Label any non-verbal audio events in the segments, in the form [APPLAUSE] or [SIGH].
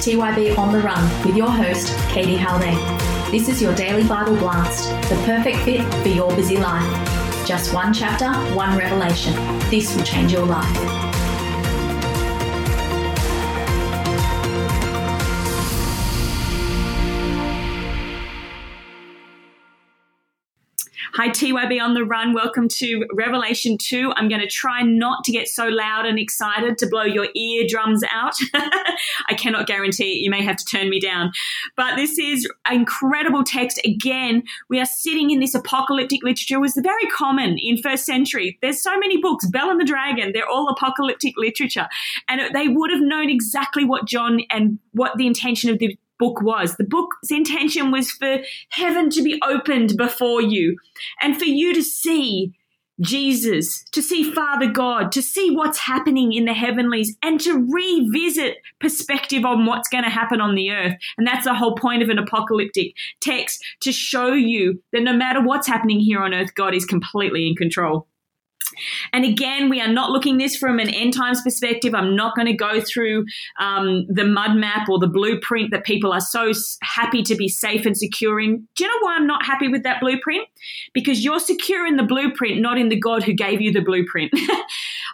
TYB On the Run with your host, Katie Haldane. This is your daily Bible blast, the perfect fit for your busy life. Just one chapter, one revelation. This will change your life. Hi, TYB on the run. Welcome to Revelation 2. I'm going to try not to get so loud and excited to blow your eardrums out. [LAUGHS] I cannot guarantee it. You may have to turn me down. But this is incredible text. Again, we are sitting in this apocalyptic literature. It was very common in first century. There's so many books, Bel and the Dragon, they're all apocalyptic literature. And they would have known exactly what John and what the intention of the book was. The book's intention was for heaven to be opened before you and for you to see Jesus, to see Father God, to see what's happening in the heavenlies, and to revisit perspective on what's going to happen on the earth. And that's the whole point of an apocalyptic text to show you that no matter what's happening here on earth, God is completely in control. And again, we are not looking this from an end times perspective. I'm not going to go through um, the mud map or the blueprint that people are so happy to be safe and secure in. Do you know why I'm not happy with that blueprint? Because you're secure in the blueprint, not in the God who gave you the blueprint. [LAUGHS]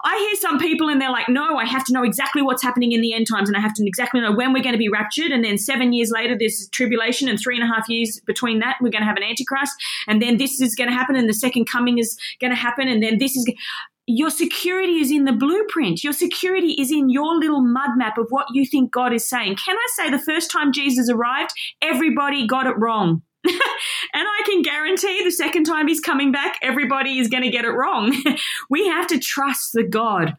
I hear some people and they're like, no, I have to know exactly what's happening in the end times and I have to exactly know when we're going to be raptured. And then seven years later, there's tribulation and three and a half years between that, we're going to have an antichrist. And then this is going to happen and the second coming is going to happen. And then this is, your security is in the blueprint. Your security is in your little mud map of what you think God is saying. Can I say the first time Jesus arrived, everybody got it wrong? [LAUGHS] and I can guarantee the second time he's coming back, everybody is going to get it wrong. [LAUGHS] we have to trust the God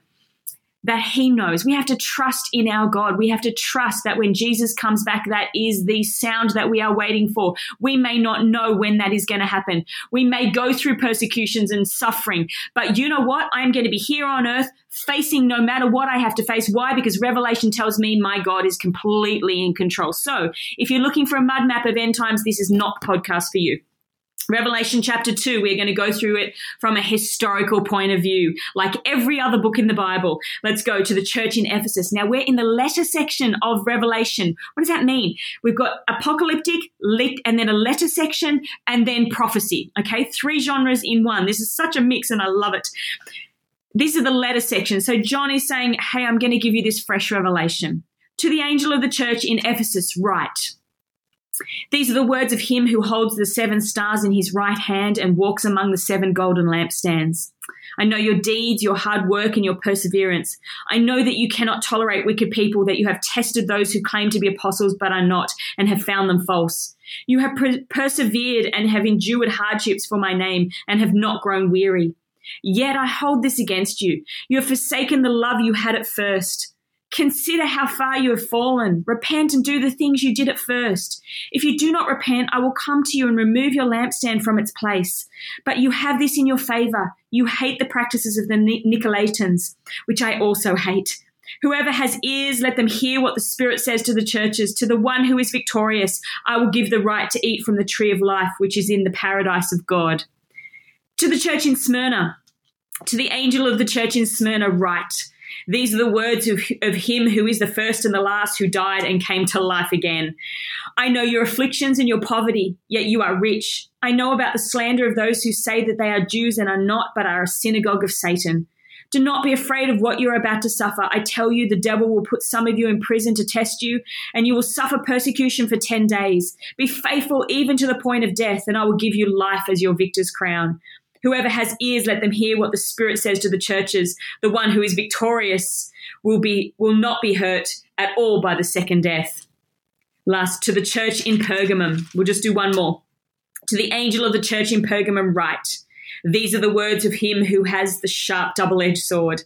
that He knows. We have to trust in our God. We have to trust that when Jesus comes back, that is the sound that we are waiting for. We may not know when that is going to happen. We may go through persecutions and suffering, but you know what? I'm going to be here on earth facing no matter what I have to face. Why? Because Revelation tells me my God is completely in control. So if you're looking for a mud map of end times, this is not the podcast for you. Revelation chapter 2, we're going to go through it from a historical point of view, like every other book in the Bible. Let's go to the church in Ephesus. Now, we're in the letter section of Revelation. What does that mean? We've got apocalyptic, lit, and then a letter section, and then prophecy. Okay, three genres in one. This is such a mix, and I love it. These are the letter section. So, John is saying, Hey, I'm going to give you this fresh revelation. To the angel of the church in Ephesus, write. These are the words of him who holds the seven stars in his right hand and walks among the seven golden lampstands. I know your deeds, your hard work, and your perseverance. I know that you cannot tolerate wicked people, that you have tested those who claim to be apostles but are not, and have found them false. You have per- persevered and have endured hardships for my name, and have not grown weary. Yet I hold this against you. You have forsaken the love you had at first. Consider how far you have fallen. Repent and do the things you did at first. If you do not repent, I will come to you and remove your lampstand from its place. But you have this in your favor. You hate the practices of the Nicolaitans, which I also hate. Whoever has ears, let them hear what the Spirit says to the churches. To the one who is victorious, I will give the right to eat from the tree of life, which is in the paradise of God. To the church in Smyrna, to the angel of the church in Smyrna, write. These are the words of, of him who is the first and the last who died and came to life again. I know your afflictions and your poverty, yet you are rich. I know about the slander of those who say that they are Jews and are not, but are a synagogue of Satan. Do not be afraid of what you're about to suffer. I tell you, the devil will put some of you in prison to test you, and you will suffer persecution for 10 days. Be faithful even to the point of death, and I will give you life as your victor's crown. Whoever has ears, let them hear what the Spirit says to the churches. The one who is victorious will be will not be hurt at all by the second death. Last to the church in Pergamum. We'll just do one more. To the angel of the church in Pergamum, write. These are the words of him who has the sharp double edged sword.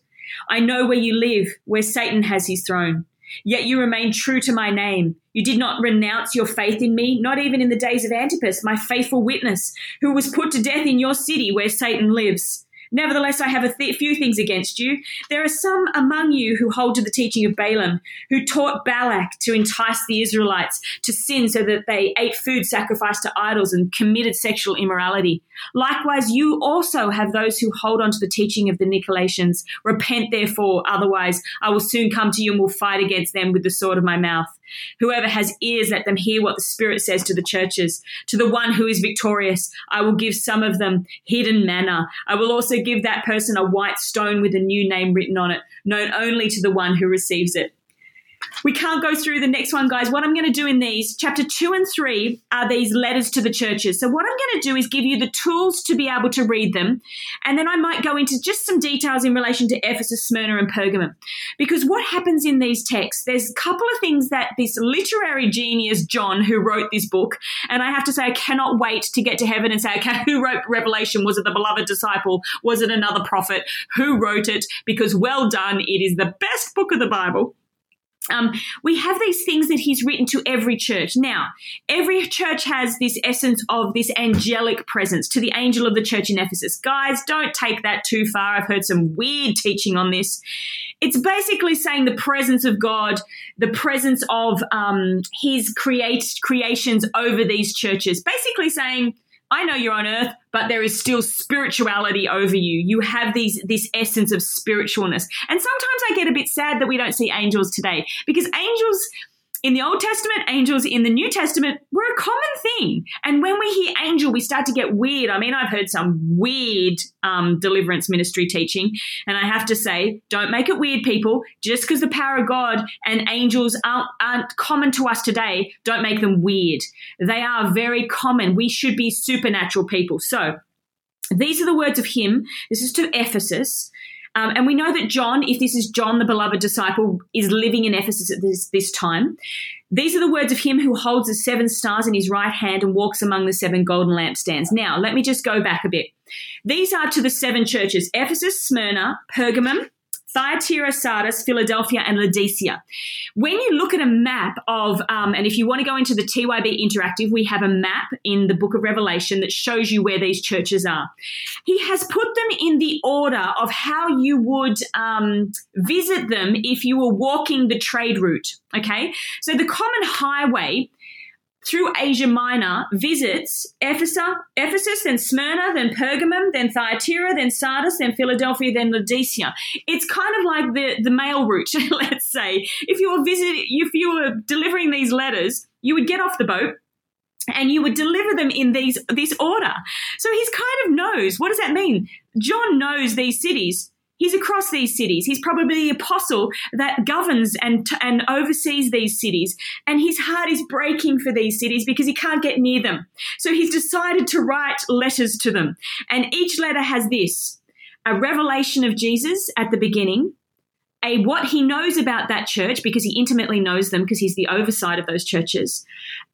I know where you live, where Satan has his throne. Yet you remain true to my name. You did not renounce your faith in me, not even in the days of Antipas, my faithful witness, who was put to death in your city where Satan lives. Nevertheless, I have a th- few things against you. There are some among you who hold to the teaching of Balaam, who taught Balak to entice the Israelites to sin so that they ate food sacrificed to idols and committed sexual immorality. Likewise, you also have those who hold on to the teaching of the Nicolaitans. Repent, therefore, otherwise I will soon come to you and will fight against them with the sword of my mouth. Whoever has ears, let them hear what the Spirit says to the churches. To the one who is victorious, I will give some of them hidden manna. I will also give that person a white stone with a new name written on it, known only to the one who receives it. We can't go through the next one, guys. What I'm going to do in these, chapter two and three, are these letters to the churches. So, what I'm going to do is give you the tools to be able to read them. And then I might go into just some details in relation to Ephesus, Smyrna, and Pergamum. Because what happens in these texts, there's a couple of things that this literary genius, John, who wrote this book, and I have to say, I cannot wait to get to heaven and say, okay, who wrote Revelation? Was it the beloved disciple? Was it another prophet? Who wrote it? Because well done, it is the best book of the Bible. Um, we have these things that he's written to every church. Now, every church has this essence of this angelic presence to the angel of the church in Ephesus. Guys, don't take that too far. I've heard some weird teaching on this. It's basically saying the presence of God, the presence of um, his create, creations over these churches. Basically saying, I know you're on earth, but there is still spirituality over you. You have these this essence of spiritualness. And sometimes I get a bit sad that we don't see angels today because angels in the Old Testament, angels in the New Testament were a common thing. And when we hear angel, we start to get weird. I mean, I've heard some weird um, deliverance ministry teaching. And I have to say, don't make it weird, people. Just because the power of God and angels aren't, aren't common to us today, don't make them weird. They are very common. We should be supernatural people. So, these are the words of him. This is to Ephesus. Um, and we know that John, if this is John, the beloved disciple, is living in Ephesus at this, this time. These are the words of him who holds the seven stars in his right hand and walks among the seven golden lampstands. Now, let me just go back a bit. These are to the seven churches Ephesus, Smyrna, Pergamum, Thyatira, Sardis, Philadelphia, and Laodicea. When you look at a map of, um, and if you want to go into the TYB Interactive, we have a map in the book of Revelation that shows you where these churches are. He has put them in the order of how you would um, visit them if you were walking the trade route. Okay, so the common highway through Asia Minor visits Ephesus, Ephesus, then Smyrna, then Pergamum, then Thyatira, then Sardis, then Philadelphia, then Laodicea. It's kind of like the, the mail route, [LAUGHS] let's say. If you were visiting, if you were delivering these letters, you would get off the boat and you would deliver them in these this order. So he's kind of knows. What does that mean? John knows these cities He's across these cities. He's probably the apostle that governs and, and oversees these cities. And his heart is breaking for these cities because he can't get near them. So he's decided to write letters to them. And each letter has this a revelation of Jesus at the beginning, a what he knows about that church because he intimately knows them because he's the oversight of those churches,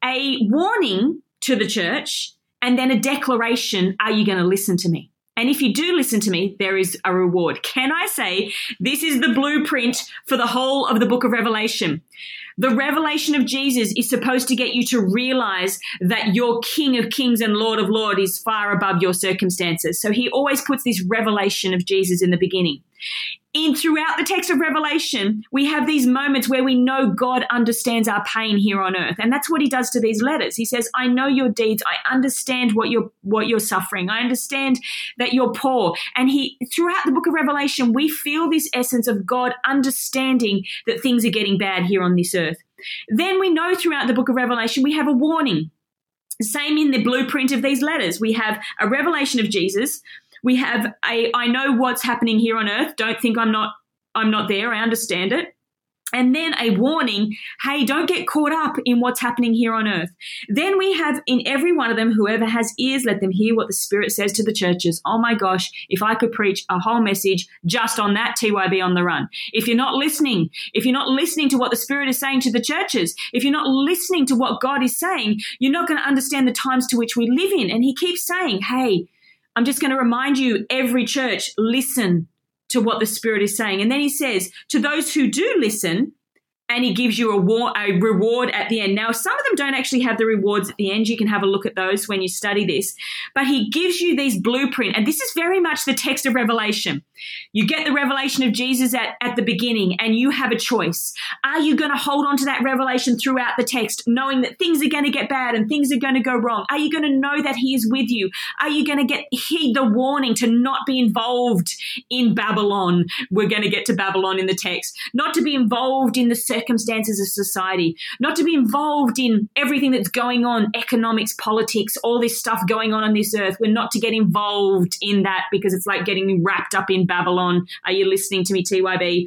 a warning to the church, and then a declaration are you going to listen to me? And if you do listen to me, there is a reward. Can I say this is the blueprint for the whole of the book of Revelation? The revelation of Jesus is supposed to get you to realize that your King of Kings and Lord of Lords is far above your circumstances. So he always puts this revelation of Jesus in the beginning in throughout the text of Revelation, we have these moments where we know God understands our pain here on earth. And that's what he does to these letters. He says, I know your deeds. I understand what you're what you're suffering. I understand that you're poor. And he throughout the book of Revelation, we feel this essence of God understanding that things are getting bad here on this earth. Then we know throughout the book of Revelation, we have a warning. Same in the blueprint of these letters. We have a revelation of Jesus we have a I know what's happening here on earth. Don't think I'm not I'm not there. I understand it. And then a warning hey don't get caught up in what's happening here on earth. Then we have in every one of them whoever has ears let them hear what the spirit says to the churches. Oh my gosh if i could preach a whole message just on that tyb on the run. If you're not listening if you're not listening to what the spirit is saying to the churches if you're not listening to what god is saying you're not going to understand the times to which we live in. And he keeps saying hey I'm just going to remind you, every church, listen to what the Spirit is saying. And then he says, to those who do listen, and he gives you a, war, a reward at the end. Now, some of them don't actually have the rewards at the end. You can have a look at those when you study this. But he gives you these blueprint, and this is very much the text of Revelation. You get the revelation of Jesus at, at the beginning, and you have a choice. Are you going to hold on to that revelation throughout the text, knowing that things are going to get bad and things are going to go wrong? Are you going to know that he is with you? Are you going to get heed the warning to not be involved in Babylon? We're going to get to Babylon in the text, not to be involved in the circumstances of society, not to be involved in everything that's going on, economics, politics, all this stuff going on on this earth. We're not to get involved in that because it's like getting wrapped up in Babylon. Are you listening to me, TYB?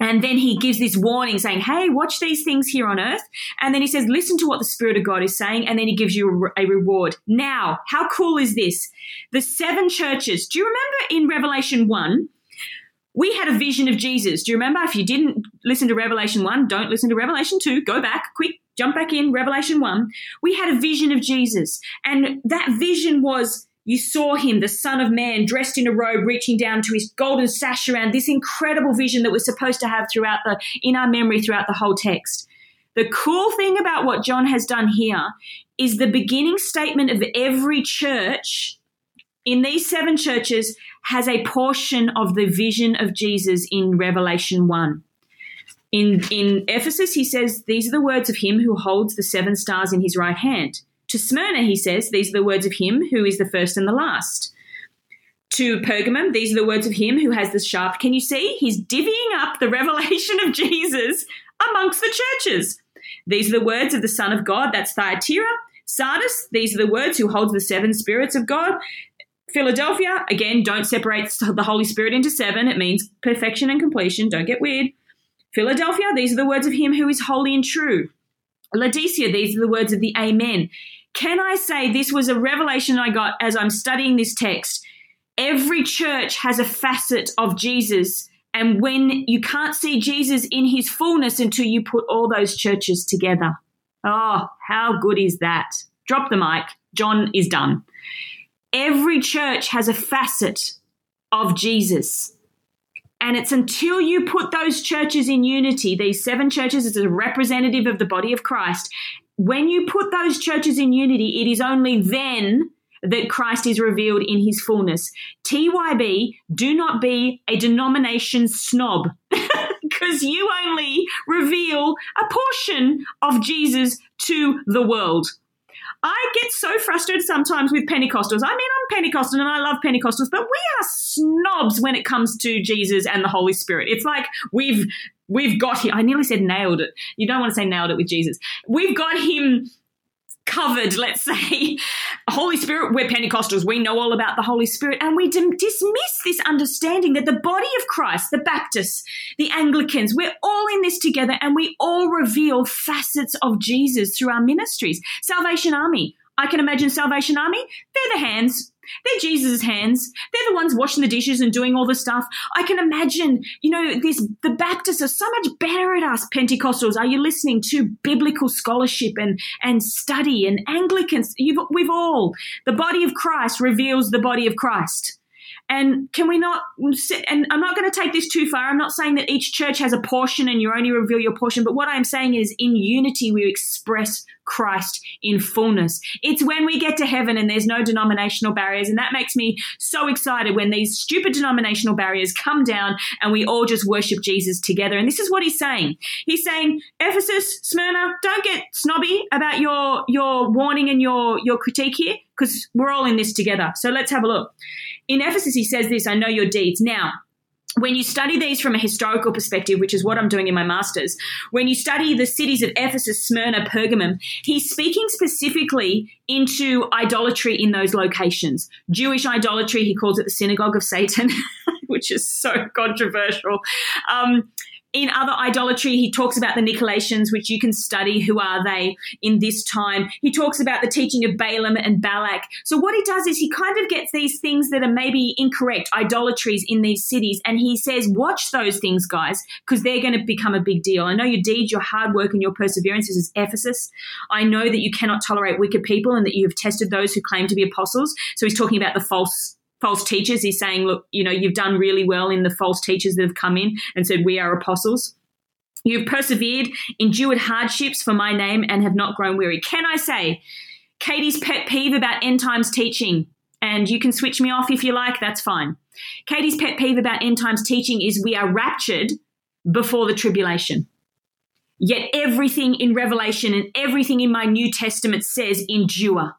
And then he gives this warning saying, Hey, watch these things here on earth. And then he says, Listen to what the Spirit of God is saying. And then he gives you a, reward. Now, how cool is this? The seven churches. Do you remember in Revelation 1? We had a vision of Jesus. Do you remember? If you didn't listen to Revelation 1, don't listen to Revelation 2. Go back, quick, jump back in, Revelation 1. We had a vision of Jesus. And that vision was you saw him, the Son of Man, dressed in a robe, reaching down to his golden sash around this incredible vision that we're supposed to have throughout the in our memory throughout the whole text. The cool thing about what John has done here is the beginning statement of every church in these seven churches has a portion of the vision of Jesus in Revelation 1. In, in Ephesus, he says, These are the words of him who holds the seven stars in his right hand. To Smyrna, he says, These are the words of him who is the first and the last. To Pergamum, these are the words of him who has the sharp. Can you see? He's divvying up the [LAUGHS] revelation of Jesus amongst the churches. These are the words of the Son of God, that's Thyatira. Sardis, these are the words who holds the seven spirits of God. Philadelphia, again, don't separate the Holy Spirit into seven. It means perfection and completion. Don't get weird. Philadelphia, these are the words of him who is holy and true. Laodicea, these are the words of the Amen. Can I say this was a revelation I got as I'm studying this text? Every church has a facet of Jesus. And when you can't see Jesus in his fullness until you put all those churches together. Oh, how good is that? Drop the mic. John is done. Every church has a facet of Jesus. And it's until you put those churches in unity, these seven churches as a representative of the body of Christ, when you put those churches in unity, it is only then that Christ is revealed in his fullness. TYB, do not be a denomination snob [LAUGHS] because you only reveal a portion of Jesus to the world. I get so frustrated sometimes with Pentecostals. I mean, I'm Pentecostal and I love Pentecostals, but we are snobs when it comes to Jesus and the Holy Spirit. It's like we've we've got him. I nearly said nailed it. You don't want to say nailed it with Jesus. We've got him covered, let's say. [LAUGHS] Holy Spirit, we're Pentecostals. We know all about the Holy Spirit. And we dismiss this understanding that the body of Christ, the Baptists, the Anglicans, we're all in this together and we all reveal facets of Jesus through our ministries. Salvation Army. I can imagine Salvation Army. They're the hands they're Jesus' hands. They're the ones washing the dishes and doing all the stuff. I can imagine, you know, this the Baptists are so much better at us Pentecostals. Are you listening to biblical scholarship and and study and Anglicans? You've, we've all the body of Christ reveals the body of Christ. And can we not, and I'm not going to take this too far. I'm not saying that each church has a portion and you only reveal your portion, but what I'm saying is in unity, we express Christ in fullness. It's when we get to heaven and there's no denominational barriers. And that makes me so excited when these stupid denominational barriers come down and we all just worship Jesus together. And this is what he's saying. He's saying, Ephesus, Smyrna, don't get snobby about your, your warning and your, your critique here because we're all in this together. So let's have a look. In Ephesus, he says this I know your deeds. Now, when you study these from a historical perspective, which is what I'm doing in my master's, when you study the cities of Ephesus, Smyrna, Pergamum, he's speaking specifically into idolatry in those locations. Jewish idolatry, he calls it the synagogue of Satan, [LAUGHS] which is so controversial. Um, in other idolatry, he talks about the Nicolaitans, which you can study. Who are they in this time? He talks about the teaching of Balaam and Balak. So, what he does is he kind of gets these things that are maybe incorrect, idolatries in these cities, and he says, Watch those things, guys, because they're going to become a big deal. I know your deeds, your hard work, and your perseverance. Is Ephesus. I know that you cannot tolerate wicked people and that you have tested those who claim to be apostles. So, he's talking about the false false teachers. He's saying, look, you know, you've done really well in the false teachers that have come in and said, we are apostles. You've persevered, endured hardships for my name, and have not grown weary. Can I say, Katie's pet peeve about end times teaching, and you can switch me off if you like, that's fine. Katie's pet peeve about end times teaching is we are raptured before the tribulation. Yet everything in Revelation and everything in my New Testament says endure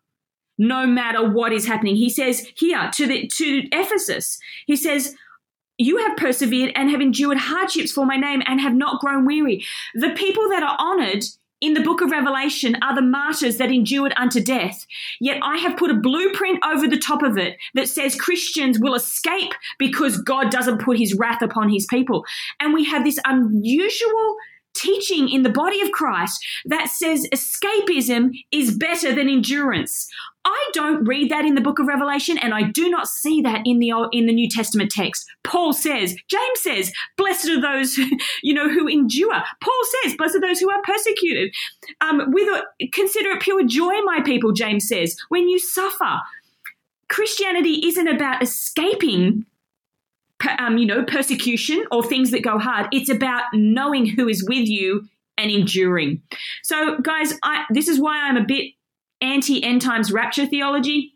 no matter what is happening. He says here to the to Ephesus, he says, you have persevered and have endured hardships for my name and have not grown weary. The people that are honored in the book of Revelation are the martyrs that endured unto death. Yet I have put a blueprint over the top of it that says Christians will escape because God doesn't put his wrath upon his people. And we have this unusual teaching in the body of Christ that says escapism is better than endurance. I don't read that in the book of Revelation and I do not see that in the in the New Testament text. Paul says, James says, blessed are those who, [LAUGHS] you know who endure. Paul says, blessed are those who are persecuted. Um, with a, consider it pure joy, my people, James says, when you suffer. Christianity isn't about escaping um, you know, persecution or things that go hard. It's about knowing who is with you and enduring. So, guys, I, this is why I'm a bit anti end times rapture theology.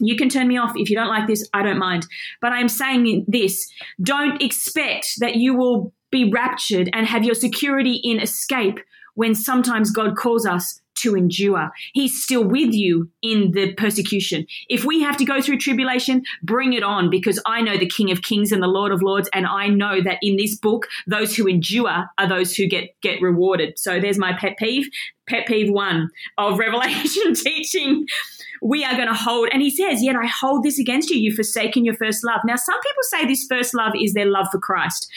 You can turn me off if you don't like this, I don't mind. But I'm saying this don't expect that you will be raptured and have your security in escape when sometimes God calls us to endure. He's still with you in the persecution. If we have to go through tribulation, bring it on because I know the King of Kings and the Lord of Lords, and I know that in this book, those who endure are those who get get rewarded. So there's my pet peeve. Pet peeve one of [LAUGHS] Revelation teaching we are going to hold. And he says, Yet I hold this against you. You've forsaken your first love. Now, some people say this first love is their love for Christ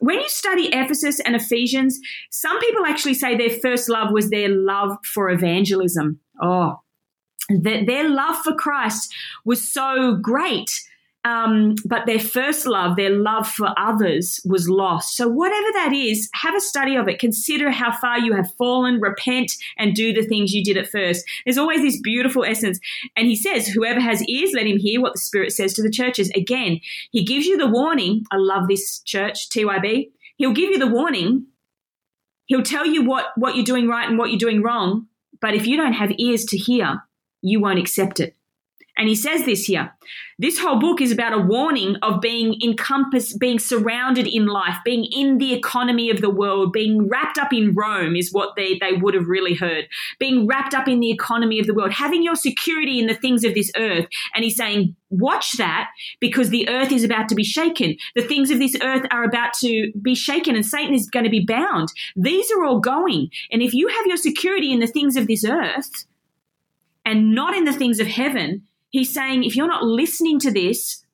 when you study Ephesus and Ephesians, some people actually say their first love was their love for evangelism. Oh, that their love for Christ was so great um, but their first love, their love for others, was lost. So, whatever that is, have a study of it. Consider how far you have fallen, repent, and do the things you did at first. There's always this beautiful essence. And he says, Whoever has ears, let him hear what the Spirit says to the churches. Again, he gives you the warning. I love this church, TYB. He'll give you the warning. He'll tell you what, what you're doing right and what you're doing wrong. But if you don't have ears to hear, you won't accept it. And he says this here. This whole book is about a warning of being encompassed, being surrounded in life, being in the economy of the world, being wrapped up in Rome is what they, they would have really heard. Being wrapped up in the economy of the world, having your security in the things of this earth. And he's saying, watch that because the earth is about to be shaken. The things of this earth are about to be shaken and Satan is going to be bound. These are all going. And if you have your security in the things of this earth and not in the things of heaven, He's saying if you're not listening to this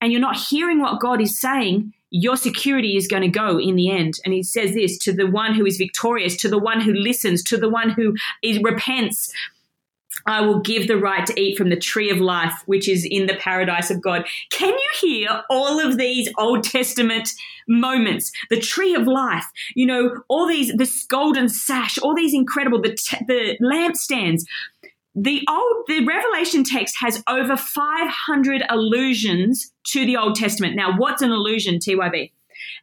and you're not hearing what God is saying, your security is going to go in the end. And he says this to the one who is victorious, to the one who listens, to the one who is, repents. I will give the right to eat from the tree of life, which is in the paradise of God. Can you hear all of these Old Testament moments? The tree of life, you know, all these, this golden sash, all these incredible, the, the lampstands the old the revelation text has over 500 allusions to the old testament. Now what's an allusion tyb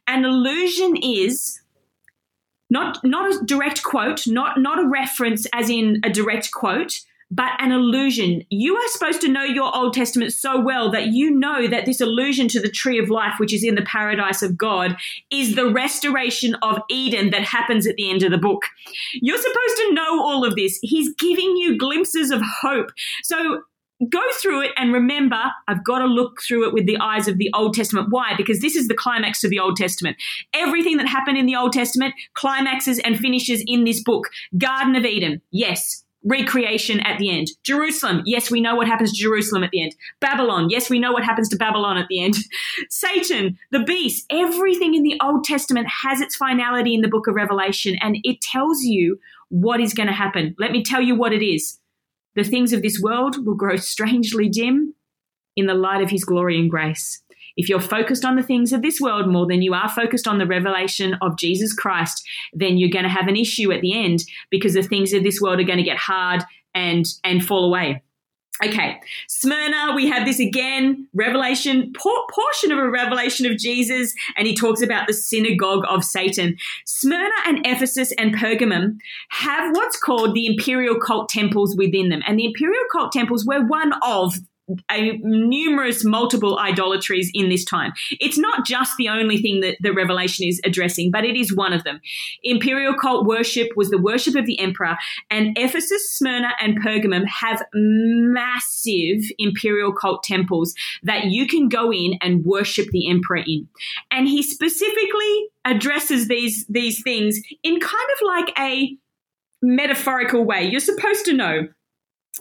an allusion is not not a direct quote not not a reference as in a direct quote but an illusion. You are supposed to know your Old Testament so well that you know that this allusion to the tree of life, which is in the paradise of God, is the restoration of Eden that happens at the end of the book. You're supposed to know all of this. He's giving you glimpses of hope. So go through it and remember, I've got to look through it with the eyes of the Old Testament. Why? Because this is the climax of the Old Testament. Everything that happened in the Old Testament climaxes and finishes in this book. Garden of Eden, yes recreation at the end. Jerusalem, yes, we know what happens to Jerusalem at the end. Babylon, yes, we know what happens to Babylon at the end. [LAUGHS] Satan, the beast, everything in the Old Testament has its finality in the book of Revelation and it tells you what is going to happen. Let me tell you what it is. The things of this world will grow strangely dim in the light of his glory and grace. If you're focused on the things of this world more than you are focused on the revelation of Jesus Christ, then you're going to have an issue at the end because the things of this world are going to get hard and and fall away. Okay, Smyrna, we have this again, revelation, por- portion of a revelation of Jesus, and he talks about the synagogue of Satan. Smyrna and Ephesus and Pergamum have what's called the imperial cult temples within them. And the imperial cult temples were one of a numerous multiple idolatries in this time. It's not just the only thing that the Revelation is addressing, but it is one of them. Imperial cult worship was the worship of the emperor, and Ephesus, Smyrna, and Pergamum have massive imperial cult temples that you can go in and worship the emperor in. And he specifically addresses these these things in kind of like a metaphorical way. You're supposed to know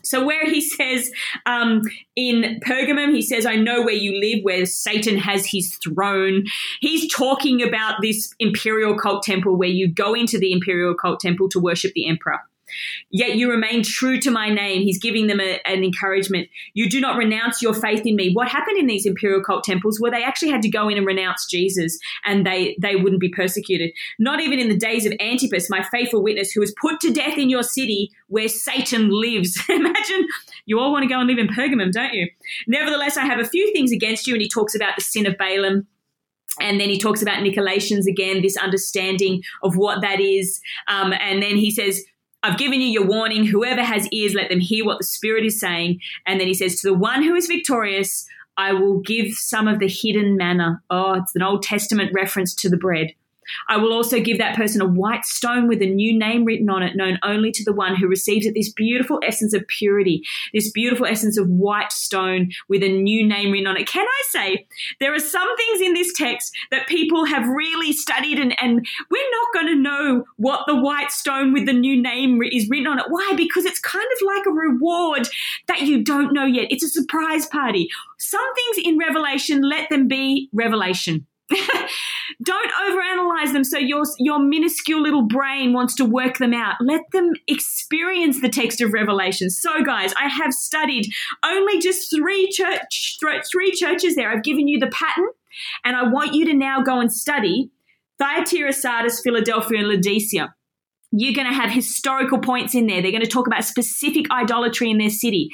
so, where he says um, in Pergamum, he says, I know where you live, where Satan has his throne. He's talking about this imperial cult temple where you go into the imperial cult temple to worship the emperor. Yet you remain true to my name. He's giving them a, an encouragement. You do not renounce your faith in me. What happened in these imperial cult temples where they actually had to go in and renounce Jesus and they, they wouldn't be persecuted? Not even in the days of Antipas, my faithful witness, who was put to death in your city where Satan lives. [LAUGHS] Imagine you all want to go and live in Pergamum, don't you? Nevertheless, I have a few things against you. And he talks about the sin of Balaam and then he talks about Nicolaitans again, this understanding of what that is. Um, and then he says, I've given you your warning. Whoever has ears, let them hear what the Spirit is saying. And then he says, To the one who is victorious, I will give some of the hidden manna. Oh, it's an Old Testament reference to the bread. I will also give that person a white stone with a new name written on it, known only to the one who receives it. This beautiful essence of purity, this beautiful essence of white stone with a new name written on it. Can I say, there are some things in this text that people have really studied, and, and we're not going to know what the white stone with the new name is written on it. Why? Because it's kind of like a reward that you don't know yet. It's a surprise party. Some things in Revelation, let them be revelation. [LAUGHS] Don't overanalyze them so your, your minuscule little brain wants to work them out. Let them experience the text of Revelation. So, guys, I have studied only just three church three churches there. I've given you the pattern, and I want you to now go and study Thyatira, Sardis, Philadelphia, and Laodicea you're going to have historical points in there. They're going to talk about specific idolatry in their city.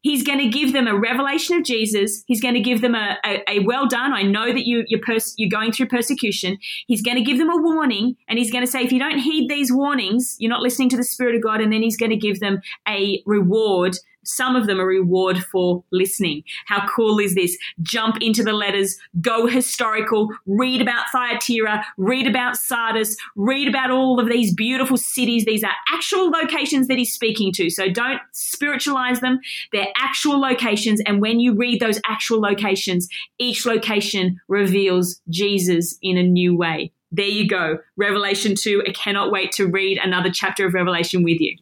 He's going to give them a revelation of Jesus. He's going to give them a, a, a well done. I know that you, you're, pers- you're going through persecution. He's going to give them a warning. And he's going to say, if you don't heed these warnings, you're not listening to the Spirit of God. And then he's going to give them a reward some of them a reward for listening. How cool is this? Jump into the letters, go historical, read about Thyatira, read about Sardis, read about all of these beautiful cities. These are actual locations that he's speaking to. So don't spiritualize them. They're actual locations. And when you read those actual locations, each location reveals Jesus in a new way. There you go. Revelation 2. I cannot wait to read another chapter of Revelation with you.